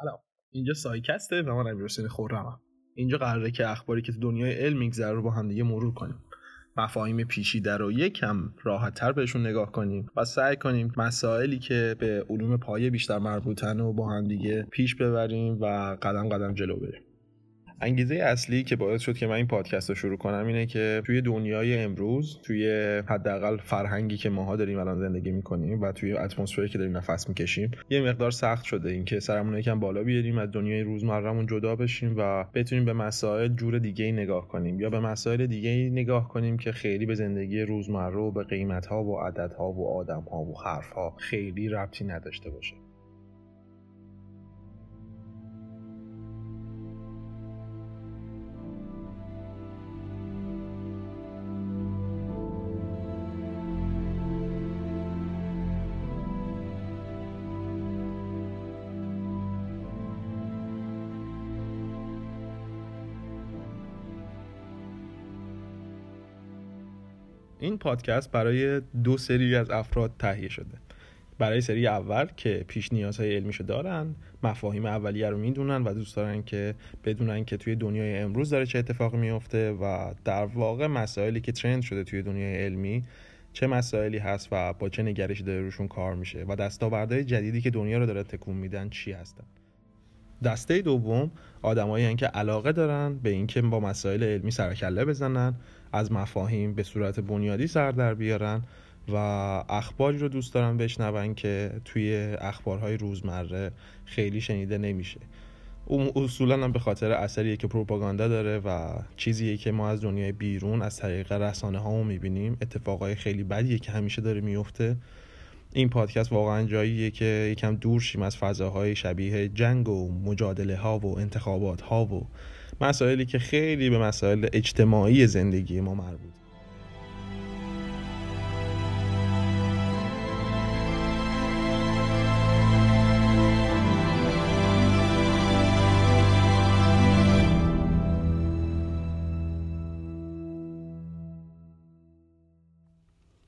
سلام. اینجا سایکسته و من امیر خورمم اینجا قراره که اخباری که تو دنیای علم میگذره رو با هم دیگه مرور کنیم. مفاهیم پیچیده رو یکم راحتتر بهشون نگاه کنیم و سعی کنیم مسائلی که به علوم پایه بیشتر مربوطن و با هم دیگه پیش ببریم و قدم قدم جلو بریم. انگیزه اصلی که باعث شد که من این پادکست رو شروع کنم اینه که توی دنیای امروز توی حداقل فرهنگی که ماها داریم الان زندگی می‌کنیم و توی اتمسفری که داریم نفس می‌کشیم یه مقدار سخت شده اینکه سرمون یکم بالا بیاریم از دنیای روزمرهمون جدا بشیم و بتونیم به مسائل جور دیگه ای نگاه کنیم یا به مسائل دیگه ای نگاه کنیم که خیلی به زندگی روزمره و به قیمت ها و عدد ها و آدم ها و حرف ها خیلی ربطی نداشته باشه. این پادکست برای دو سری از افراد تهیه شده. برای سری اول که پیش نیازهای علمیشو دارن مفاهیم اولیه رو می‌دونن و دوست دارن که بدونن که توی دنیای امروز داره چه اتفاقی میفته و در واقع مسائلی که ترند شده توی دنیای علمی چه مسائلی هست و با چه نگرشی داره روشون کار میشه و دستاوردهای جدیدی که دنیا رو داره تکون میدن چی هستن. دسته دوم آدمایی که علاقه دارن به اینکه با مسائل علمی سرکله بزنن از مفاهیم به صورت بنیادی سر در بیارن و اخباری رو دوست دارن بشنون که توی اخبارهای روزمره خیلی شنیده نمیشه. اون اصولا هم به خاطر اثریه که پروپاگاندا داره و چیزیه که ما از دنیای بیرون از طریق رسانه ها می‌بینیم اتفاقای خیلی بدیه که همیشه داره میفته این پادکست واقعا جاییه که یکم دور شیم از فضاهای شبیه جنگ و مجادله ها و انتخابات ها و مسائلی که خیلی به مسائل اجتماعی زندگی ما مربوط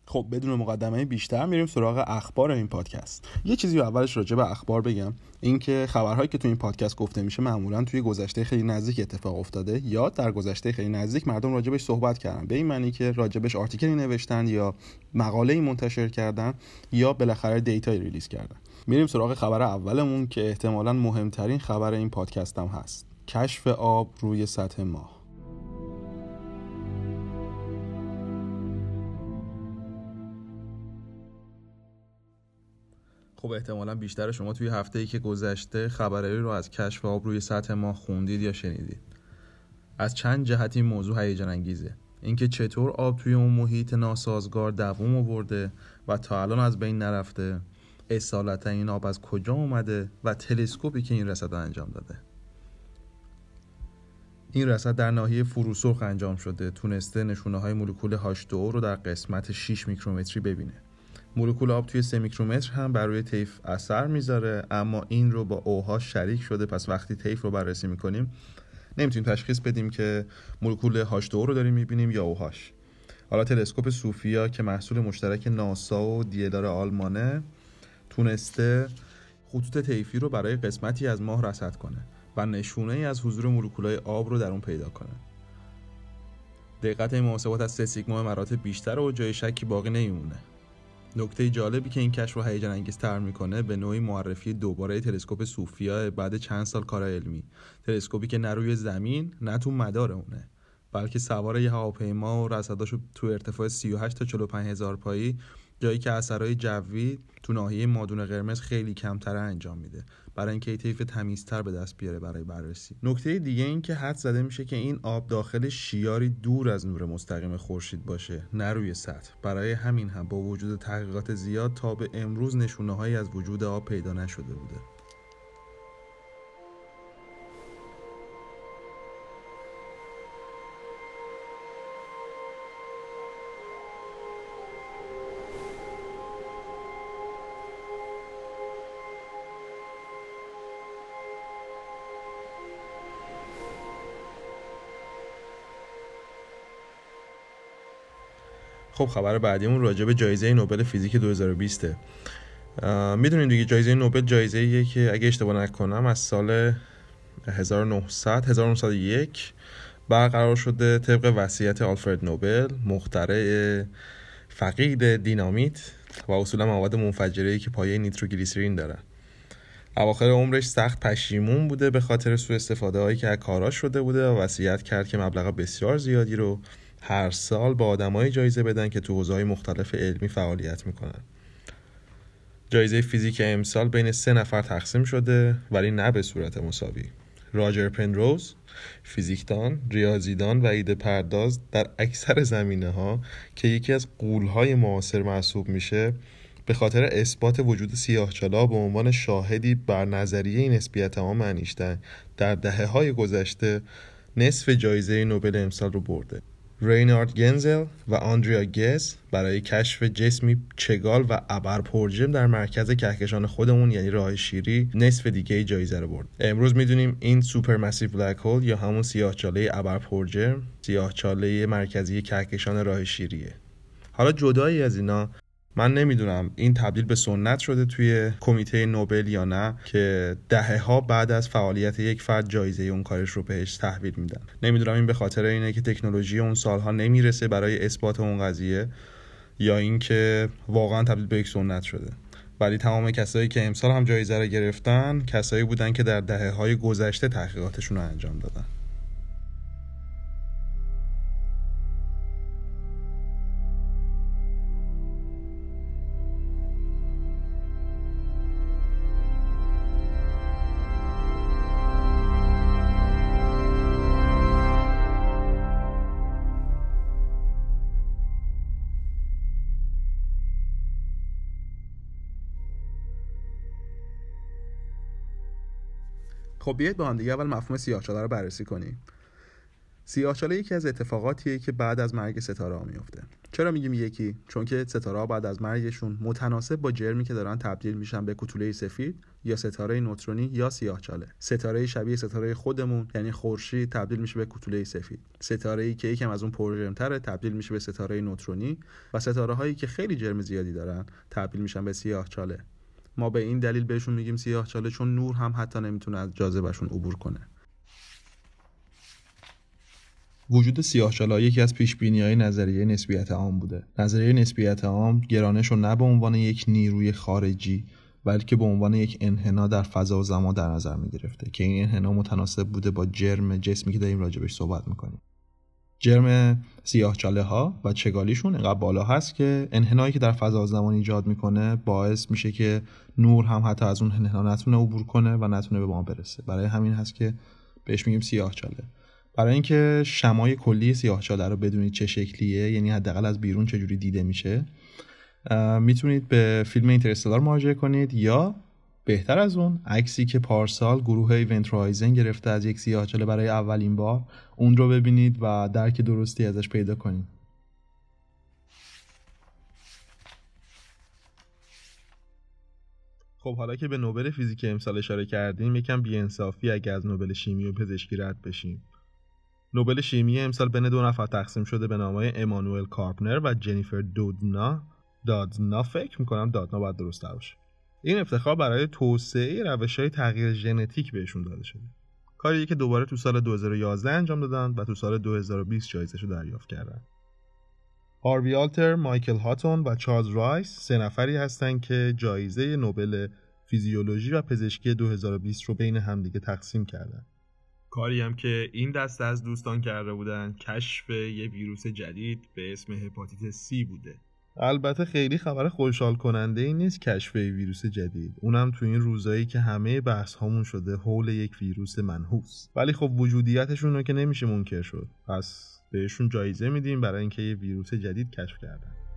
خب بدون مقدمه بیشتر میریم سراغ اخبار این پادکست. یه چیزی اولش راجع به اخبار بگم. اینکه خبرهایی که تو این پادکست گفته میشه معمولا توی گذشته خیلی نزدیک اتفاق افتاده یا در گذشته خیلی نزدیک مردم راجبش صحبت کردن. به این معنی که راجبش article ی نوشتن یا مقاله منتشر کردن یا بالاخره data یی release کردن. میریم سراغ خبر اولمون که احتمالا مهمترین خبر این پادکست هم هست. کشف آب روی سطح ماه. خب احتمالا بیشتر شما توی هفته ای که گذشته خبرهایی رو از کشف آب روی سطح ما خوندید یا شنیدید. از چند جهت این موضوع هیجان انگیزه اینکه چطور آب توی اون محیط ناسازگار دووم آورده و تا الان از بین نرفته اصالتا این آب از کجا اومده و تلسکوپی که این رصد انجام داده. این رصد در ناحیه فروسرخ انجام شده تونسته نشونه های مولکول H2O رو در قسمت 6 میکرومتری ببینه. مولکول آب توی 3 میکرومتر هم بر روی طیف اثر می‌ذاره اما این رو با اوها شریک شده. پس وقتی طیف رو بررسی می‌کنیم نمی‌تونیم تشخیص بدیم که مولکول H2O رو داریم می‌بینیم یا اوهاش. حالا تلسکوپ سوفیا که محصول مشترک ناسا و دیدار آلمانه تونسته خطوط طیفی رو برای قسمتی از ماه رصد کنه و نشونه ای از حضور مولکولهای آب رو در اون پیدا کنه. دقت این محاسبات از سه سیگما مراتب بیشتر و جای شکی باقی نمیمونه. نکته جالبی که این کشف رو هیجان انگیزتر می‌کنه به نوعی معرفی دوباره تلسکوپ سوفیا بعد چند سال کار علمی. تلسکوپی که نه روی زمین نه تو مدار اونه. بلکه سوار یه هواپیما و رصداشو تو ارتفاع 38 تا 45 هزار پایی جایی که اثرهای جوی تو ناحیه مادون قرمز خیلی کمتر انجام میده. برای اینکه طیف تمیزتر به دست بیاره برای بررسی. نکته دیگه این که حد زده میشه که این آب داخل شیاری دور از نور مستقیم خورشید باشه نه روی سطح. برای همین هم با وجود تحقیقات زیاد تا به امروز نشونه هایی از وجود آب پیدا نشده بوده. خب خبر بعدیمون راجع به جایزه نوبل فیزیک 2020 می‌دونید دیگه جایزه نوبل جایزه ایه که اگه اشتباه نکنم از سال 1900 1901 برقرار شده طبق وصیت آلفرد نوبل مخترع فقید دینامیت و اصولا مواد منفجره که پایه نیتروگلیسرین داره. اواخر عمرش سخت پشیمون بوده به خاطر سوء استفاده هایی که از کاراش شده بوده و وصیت کرد که مبلغ بسیار زیادی رو هر سال با آدمای جایزه بدن که تو حوزه‌های مختلف علمی فعالیت می‌کنن. جایزه فیزیک امسال بین سه نفر تقسیم شده ولی نه به صورت مساوی. راجر پنروز فیزیکدان، ریاضیدان و ایده پرداز در اکثر زمینه ها که یکی از قولهای معاصر محسوب میشه به خاطر اثبات وجود سیاهچالا به عنوان شاهدی بر نظریه نسبیت تمام انیشتین در دهه های گذشته نصف جایزه نوبل امسال رو برده. رینارد گنزل و آندریا گس برای کشف جسمی چگال و ابر پرجم در مرکز کهکشان خودمون یعنی راه شیری نصف دیگه جایزه رو برد. امروز می‌دونیم این سوپر مسیو بلک هول یا همون سیاهچاله ابر پرجرم سیاهچاله مرکزی کهکشان راه شیریه. حالا جدایی از اینا من نمی‌دونم این تبدیل به سنت شده توی کمیته نوبل یا نه که دهه ها بعد از فعالیت یک فرد جایزه اون کارش رو بهش تحویل میدن. نمی‌دونم این به خاطر اینه که تکنولوژی اون سالها نمی‌رسه برای اثبات اون قضیه یا اینکه واقعا تبدیل به یک سنت شده. ولی تمام کسایی که امسال هم جایزه رو گرفتن کسایی بودن که در دهه های گذشته تحقیقاتشون رو انجام دادن. خب بیاید با هم دیگه اول مفهوم سیاهچاله رو بررسی کنیم. سیاهچاله یکی از اتفاقاتیه که بعد از مرگ ستاره ها میفته. چرا میگیم یکی؟ چون که ستاره ها بعد از مرگشون متناسب با جرمی که دارن تبدیل میشن به کوتوله سفید یا ستاره نوترونی یا سیاهچاله. ستاره شبیه ستاره خودمون یعنی خورشید تبدیل میشه به کوتوله سفید. ستاره ای که یکم از اون پرجرمتره تبدیل میشه به ستاره نوترونی و ستاره هایی که خیلی جرم زیادی دارن تبدیل میشن به سیاهچاله. ما به این دلیل بهشون میگیم سیاه چاله چون نور هم حتی نمی‌تونه از جاذبهشون عبور کنه وجود سیاه یکی از پیش های نظریه نسبیت عام بوده. نظریه نسبیت عام گرانش رو نه به عنوان یک نیروی خارجی بلکه به عنوان یک انحنا در فضا و زمان در نظر می گرفته که این انحنا متناسب بوده با جرم جسمی که داریم راجبش صحبت می‌کنیم. جرم سیاه چاله ها و چگالیشون اینقدر بالا هست که انحنایی که در فضا زمان ایجاد می‌کنه باعث میشه که نور هم حتی از اون انحنا نتونه عبور کنه و نتونه به ما برسه. برای همین هست که بهش میگیم سیاه چاله. برای اینکه شمای کلی سیاه چاله رو بدونید چه شکلیه یعنی حداقل از بیرون چجوری دیده میشه می‌تونید به فیلم اینترستلار مراجعه کنید یا بهتر از اون عکسی که پارسال گروه ایونت رایزن گرفته از یک سیاهچاله برای اولین بار اون رو ببینید و درک درستی ازش پیدا کنید. خب حالا که به نوبل فیزیک امسال اشاره کردیم یکم بی‌انصافیه اگه از نوبل شیمی و پزشکی رد بشیم. نوبل شیمی امسال بین دو نفر تقسیم شده به نامهای امانوئل کارپنتر و جنیفر دودنا. دادنا فکر می‌کنم دادنا باید درست باشه. این افتخار برای توسعه روش های تغییر ژنتیک بهشون داده شده. کاری که دوباره تو سال 2011 انجام دادن و تو سال 2020 جایزش رو دریافت کردن. هاروی آلتر، مایکل هاتون و چارلز رایس سه نفری هستند که جایزه نوبل فیزیولوژی و پزشکی 2020 رو بین همدیگه تقسیم کردن. کاری هم که این دسته از دوستان کرده بودن کشف یه ویروس جدید به اسم هپاتیت C بوده. البته خیلی خبر خوشحال کننده ای نیست کشف ویروس جدید. اونم تو این روزایی که همه بحث هامون شده حول یک ویروس منحوس. ولی خب وجودیتشون رو که نمیشه منکر شد. پس بهشون جایزه میدیم برای اینکه یه ویروس جدید کشف کردن.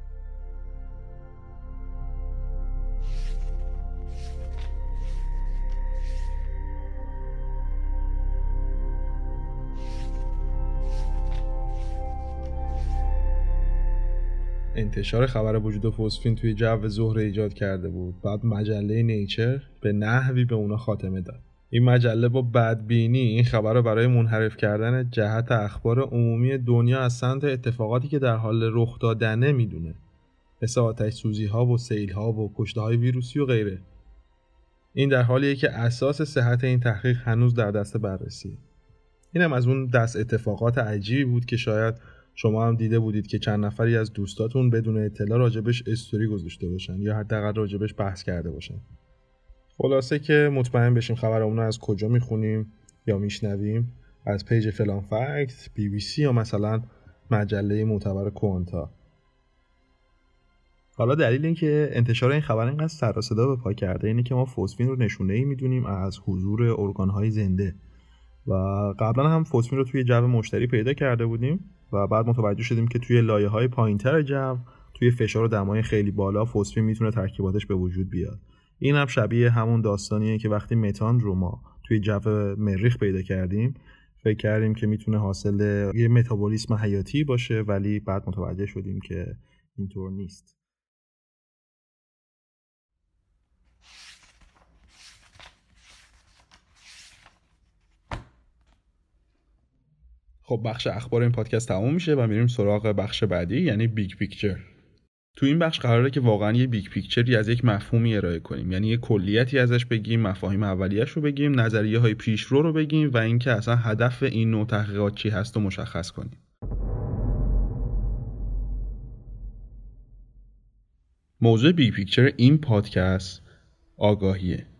انتشار خبر وجود فوسفین توی جو زهره ایجاد کرده بود. بعد مجله نیچر به نحوی به اونا خاتمه داد. این مجله با بدبینی این خبر رو برای منحرف کردن جهت اخبار عمومی دنیا از سمت اتفاقاتی که در حال رخ دادنه می‌دونه. مثل آتش سوزی ها و سیل ها و کشته های ویروسی و غیره. این در حالیه که اساس صحت این تحقیق هنوز در دست بررسیه اینم از اون دست اتفاقات عجیبی بود که شاید شما هم دیده بودید که چند نفری از دوستاتون بدون اطلاع راجبش استوری گذاشته باشن یا حداقل راجبش بحث کرده باشن؟ خلاصه که مطمئن بشیم خبرمون از کجا می‌خونیم یا میشنویم؟ از page فلان fact بی بی سی یا مثلا مجله معتبر کوانتا. حالا دلیل اینکه انتشار این خبر اینقدر سر صدا به پا کرده اینه که ما فوسفین رو نشونه ای می‌دونیم از حضور ارگان های زنده. و قبلا هم فوسفین رو توی جو مشتری پیدا کرده بودیم. و بعد متوجه شدیم که توی لایه های پایینتر جو توی فشار و دمای خیلی بالا فوسفین می‌تونه ترکیباتش به وجود بیاد. این هم شبیه همون داستانیه که وقتی متان رو ما توی جو مریخ پیدا کردیم فکر کردیم که می‌تونه حاصل یه متابولیسم حیاتی باشه ولی بعد متوجه شدیم که اینطور نیست. خب بخش اخبار این پادکست تموم میشه و میریم سراغ بخش بعدی یعنی big picture. تو این بخش قراره که واقعا یه big picture ی از یک مفهومی ارائه کنیم. یعنی یه کلیتی ازش بگیم مفاهیم اولیش رو بگیم نظریه های پیشرو رو بگیم و اینکه اصلا هدف این نوع تحقیقات چی هست رو مشخص کنیم. موضوع big picture این پادکست آگاهیه.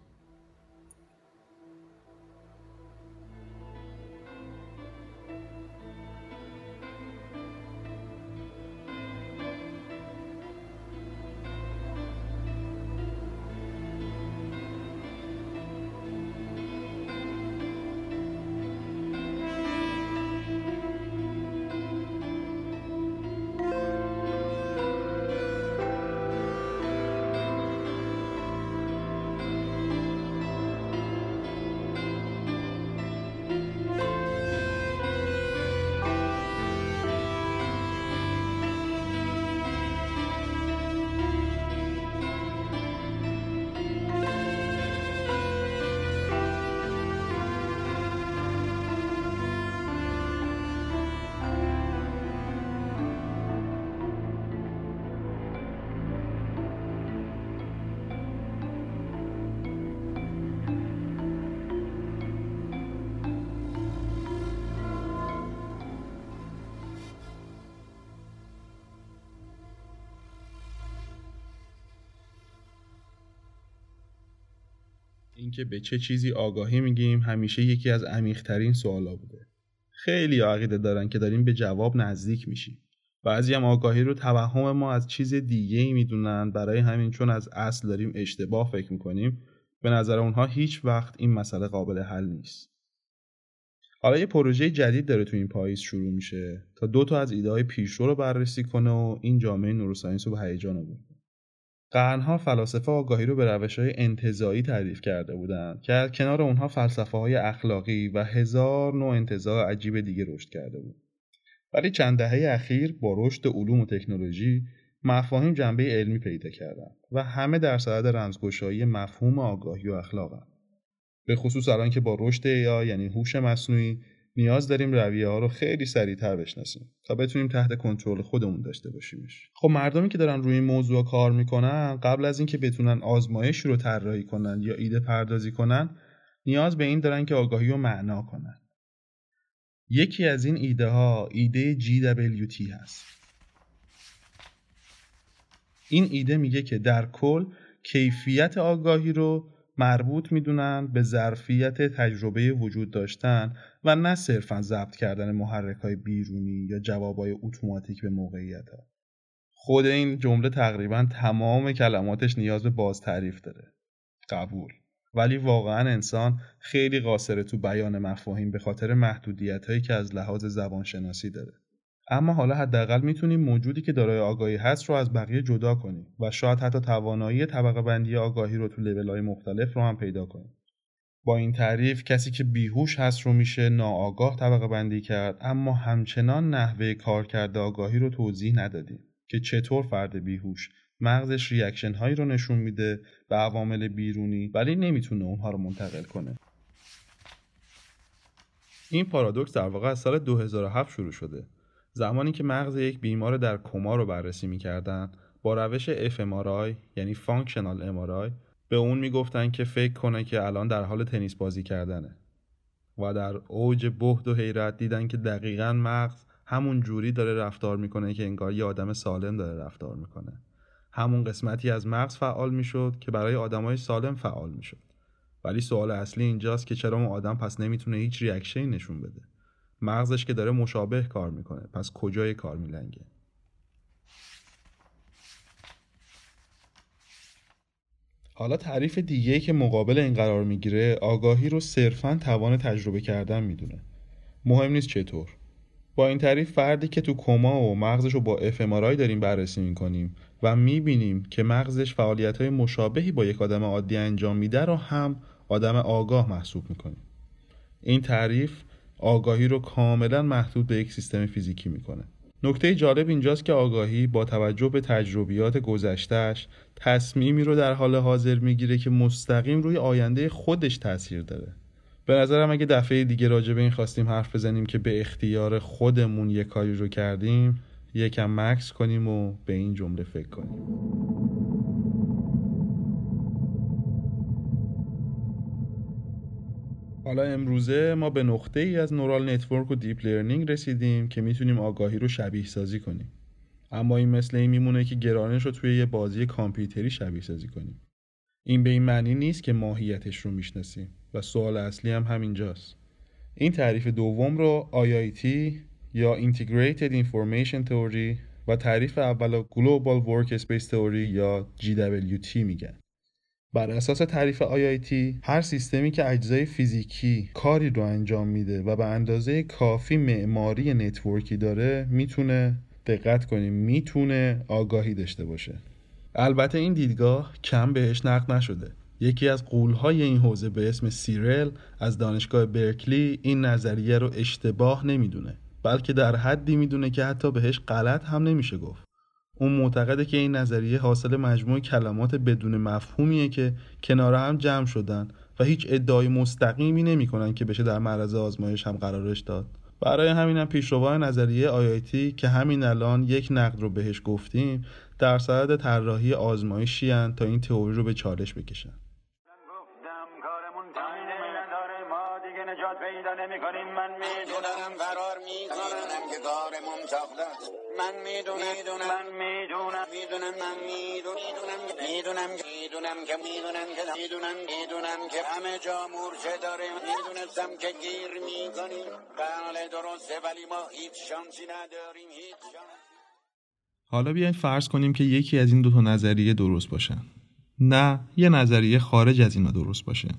اینکه به چه چیزی آگاهی میگیم همیشه یکی از عمیقترین سوالا بوده. خیلی عقیده دارن که داریم به جواب نزدیک میشیم. بعضی هم آگاهی رو توهم ما از چیز دیگه ای می‌دونن. برای همین چون از اصل داریم اشتباه فکر می‌کنیم به نظر اونها هیچ وقت این مسئله قابل حل نیست. حالا یه پروژه جدید داره تو این پاییز شروع میشه تا دو تا از ایده های پیشرو رو بررسی کنه و این جامعه نوروساینس رو به هیجان آورده قرنها فلاسفه آگاهی رو به روش های انتظایی تعریف کرده بودند که کنار اونها فلسفه های اخلاقی و هزار نوع انتظاع عجیب دیگه رشد کرده بود. ولی چند دهه اخیر با رشد علوم و تکنولوژی مفاهیم جنبه علمی پیدا کردن و همه در صدد رمزگشایی مفهوم آگاهی و اخلاقن. به خصوص الان که با رشد یا یعنی هوش مصنوعی نیاز داریم رویه ها رو خیلی سریعتر بشناسیم تا بتونیم تحت کنترل خودمون داشته باشیمش. خب مردمی که دارن روی این موضوع کار می‌کنن قبل از اینکه بتونن آزمایش رو طراحی کنن یا ایده پردازی کنن نیاز به این دارن که آگاهی رو معنا کنن. یکی از این ایده ها ایده GWT هست. این ایده میگه که در کل کیفیت آگاهی رو مربوط می‌دونن به ظرفیت تجربه وجود داشتن و نه صرفا ضبط کردن محرک های بیرونی یا جواب های اتوماتیک به موقعیت ها. خود این جمله تقریبا تمام کلماتش نیاز به باز تعریف داره. قبول. ولی واقعا انسان خیلی قاصره تو بیان مفاهیم به خاطر محدودیت هایی که از لحاظ زبانشناسی داره. اما حالا حداقل می‌تونیم موجودی که دارای آگاهی هست رو از بقیه جدا کنیم و شاید حتی توانایی طبقه بندی آگاهی رو تو لیول های مختلف رو هم پیدا کنیم. با این تعریف کسی که بیهوش هست رو میشه ناآگاه طبقه بندی کرد اما همچنان نحوه کار کرده آگاهی رو توضیح ندادیم که چطور فرد بیهوش مغزش ریاکشن هایی رو نشون میده به عوامل بیرونی ولی نمی‌تونه اونها رو منتقل کنه این پارادوکس در واقع از سال 2007 شروع شده زمانی که مغز یک بیمار در کما رو بررسی می‌کردن با روش FMRI یعنی Functional MRI به اون می‌گفتن که فکر کنه که الان در حال تنیس بازی کردنه و در اوج بهد و حیرت دیدن که دقیقا مغز همون جوری داره رفتار می‌کنه که انگار یه آدم سالم داره رفتار می‌کنه. همون قسمتی از مغز فعال می‌شد که برای آدمای سالم فعال می‌شد. ولی سوال اصلی اینجاست که چرا اون آدم پس نمی‌تونه هیچ ریاکشنی نشون بده. مغزش که داره مشابه کار می‌کنه. پس کجای کار میلنگه؟ حالا تعریف دیگه که مقابل این قرار می‌گیره آگاهی رو صرفا توان تجربه کردن می‌دونه. مهم نیست چطور. با این تعریف فردی که تو کما و مغزش رو با FMRI داریم بررسی می‌کنیم و می‌بینیم که مغزش فعالیت های مشابهی با یک آدم عادی انجام میده رو هم آدم آگاه محسوب می‌کنیم این تعریف آگاهی رو کاملا محدود به یک سیستم فیزیکی می‌کنه. نکته جالب اینجاست که آگاهی با توجه به تجربیات گذشتهش تصمیمی رو در حال حاضر می‌گیره که مستقیم روی آینده خودش تاثیر داره. به نظرم اگه دفعه دیگه راجع به این خواستیم حرف بزنیم که به اختیار خودمون یه کاری رو کردیم یکم مکث کنیم و به این جمله فکر کنیم. حالا امروزه ما به نقطه ای از neural network و deep learning رسیدیم که می‌تونیم آگاهی رو شبیه سازی کنیم. اما این مثل این میمونه که گرانش رو توی یه بازی کامپیوتری شبیه سازی کنیم. این به این معنی نیست که ماهیتش رو می‌شناسیم و سوال اصلی هم همینجاست. این تعریف دوم رو IIT یا Integrated Information Theory و تعریف اول Global Workspace Theory یا GWT میگن. بر اساس تعریف IIT هر سیستمی که اجزای فیزیکی کاری رو انجام میده و به اندازه کافی معماری نتورکی داره می‌تونه دقت کنیم می‌تونه آگاهی داشته باشه. البته این دیدگاه کم بهش نقد نشده. یکی از قولهای این حوزه به اسم سیرل از دانشگاه برکلی این نظریه رو اشتباه نمی‌دونه بلکه در حدی می‌دونه که حتی بهش غلط هم نمیشه گفت. اون معتقده که این نظریه حاصل مجموع کلمات بدون مفهومیه که کنار هم جمع شدن و هیچ ادعای مستقیمی نمی‌کنن که بشه در معرض آزمایش هم قرارش داد. برای همین هم پیشروهای نظریه آیایتی که همین الان یک نقد رو بهش گفتیم در صدد طراحی آزمایشی تا این تئوری رو به چالش بکشن. پیدا نمی کنیم من می‌دونم فرار می‌کنم که کارمون ساخته من می‌دونم من می‌دونم. می‌دونم من می‌دونم. می‌دونم می‌دونم که می‌دونم که می‌دونم می‌دونم که همه جا مورچه داره. می‌دونستم که گیر می‌کنیم. بله درسته ولی ما هیچ شانسی نداریم هیچ حالا بیاین فرض کنیم که یکی از این دو تا نظریه درست باشن نه یه نظریه خارج از اینا درست باشه.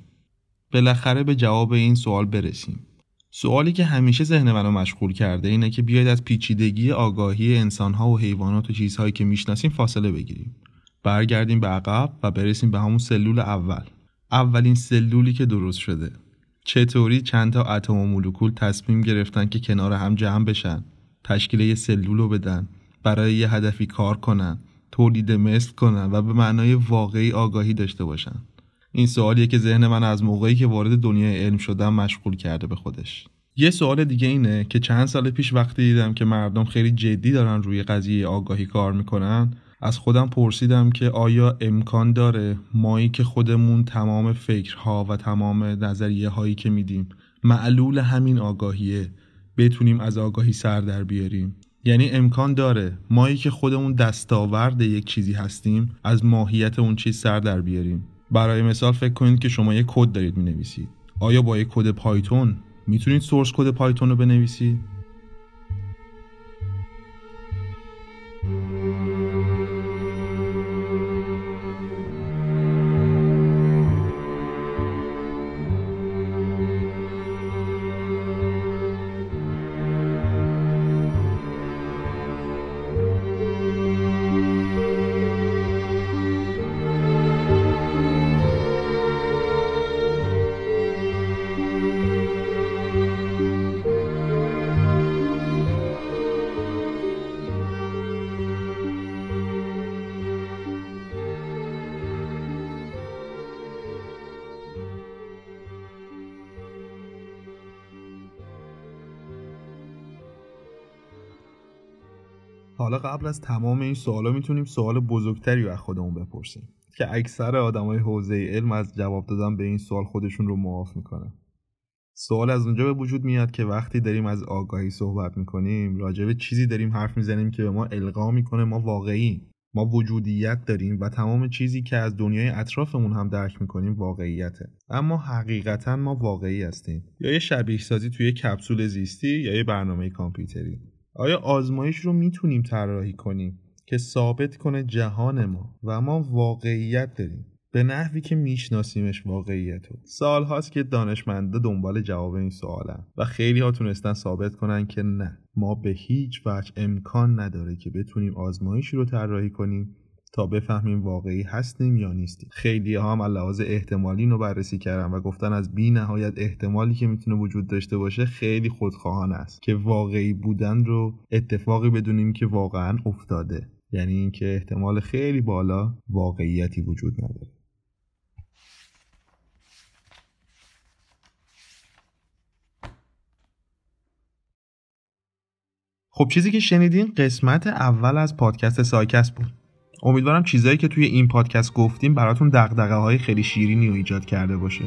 بالاخره به جواب این سوال برسیم. سوالی که همیشه ذهن منو مشغول کرده اینه که بیاید از پیچیدگی آگاهی انسانها و حیوانات و چیزهایی که می‌شناسیم فاصله بگیریم. برگردیم به عقب و برسیم به همون سلول اول. اولین سلولی که درست شده. چطوری چند تا اتم و مولکول تصمیم گرفتن که کنار هم جمع بشن؟ تشکیل یه سلول رو بدن. برای یه هدفی کار کنن. تولید مثل کنن و به معنای واقعی آگاهی داشته باشن. این سوالیه که ذهن من از موقعی که وارد دنیای علم شدم مشغول کرده به خودش. یه سوال دیگه اینه که چند سال پیش وقتی دیدم که مردم خیلی جدی دارن روی قضیه آگاهی کار می‌کنن از خودم پرسیدم که آیا امکان داره مایی که خودمون تمام فکرها و تمام نظریه هایی که میدیم معلول همین آگاهیه بتونیم از آگاهی سر در بیاریم؟ یعنی امکان داره مایی که خودمون دستاورد یک چیزی هستیم از ماهیت اون چیز سر در بیاریم؟ برای مثال فکر کنید که شما یک کد دارید می نویسید آیا با یک کد پایتون می‌تونید سورس کد پایتون رو بنویسید؟ حالا قبل از تمام این سوالا می‌تونیم سوال بزرگتری از خودمون بپرسیم که اکثر آدمای حوزه علم از جواب دادن به این سوال خودشون رو معاف می‌کنن. سوال از اونجا به وجود میاد که وقتی داریم از آگاهی صحبت می‌کنیم راجع به چیزی داریم حرف می‌زنیم که به ما القا می‌کنه ما واقعی ما وجودیت داریم و تمام چیزی که از دنیای اطرافمون هم درک می‌کنیم واقعیته. اما حقیقتا ما واقعی هستیم. یا یه شبیه سازی توی کپسول زیستی یا یه برنامه کامپیوتری. آیا آزمایش رو می‌تونیم طراحی کنیم که ثابت کنه جهان ما و ما واقعیت داریم؟ به نحوی که میشناسیمش واقعیت رو سال هاست که دانشمنده دنبال جواب این سوالن و خیلی ها تونستن ثابت کنن که نه. ما به هیچ وجه امکان نداره که بتونیم آزمایشی رو طراحی کنیم تا بفهمیم واقعی هستیم یا نیستیم. خیلی ها هم لحاظ احتمالی رو بررسی کردن و گفتن از بی نهایت احتمالی که می‌تونه وجود داشته باشه خیلی خودخواهانه است که واقعی بودن رو اتفاقی بدونیم که واقعا افتاده. یعنی اینکه احتمال خیلی بالا واقعیتی وجود نداره. خب چیزی که شنیدین قسمت اول از پادکست سایکست بود. امیدوارم چیزایی که توی این پادکست گفتیم براتون دقدقه های خیلی شیرینی رو ایجاد کرده باشه.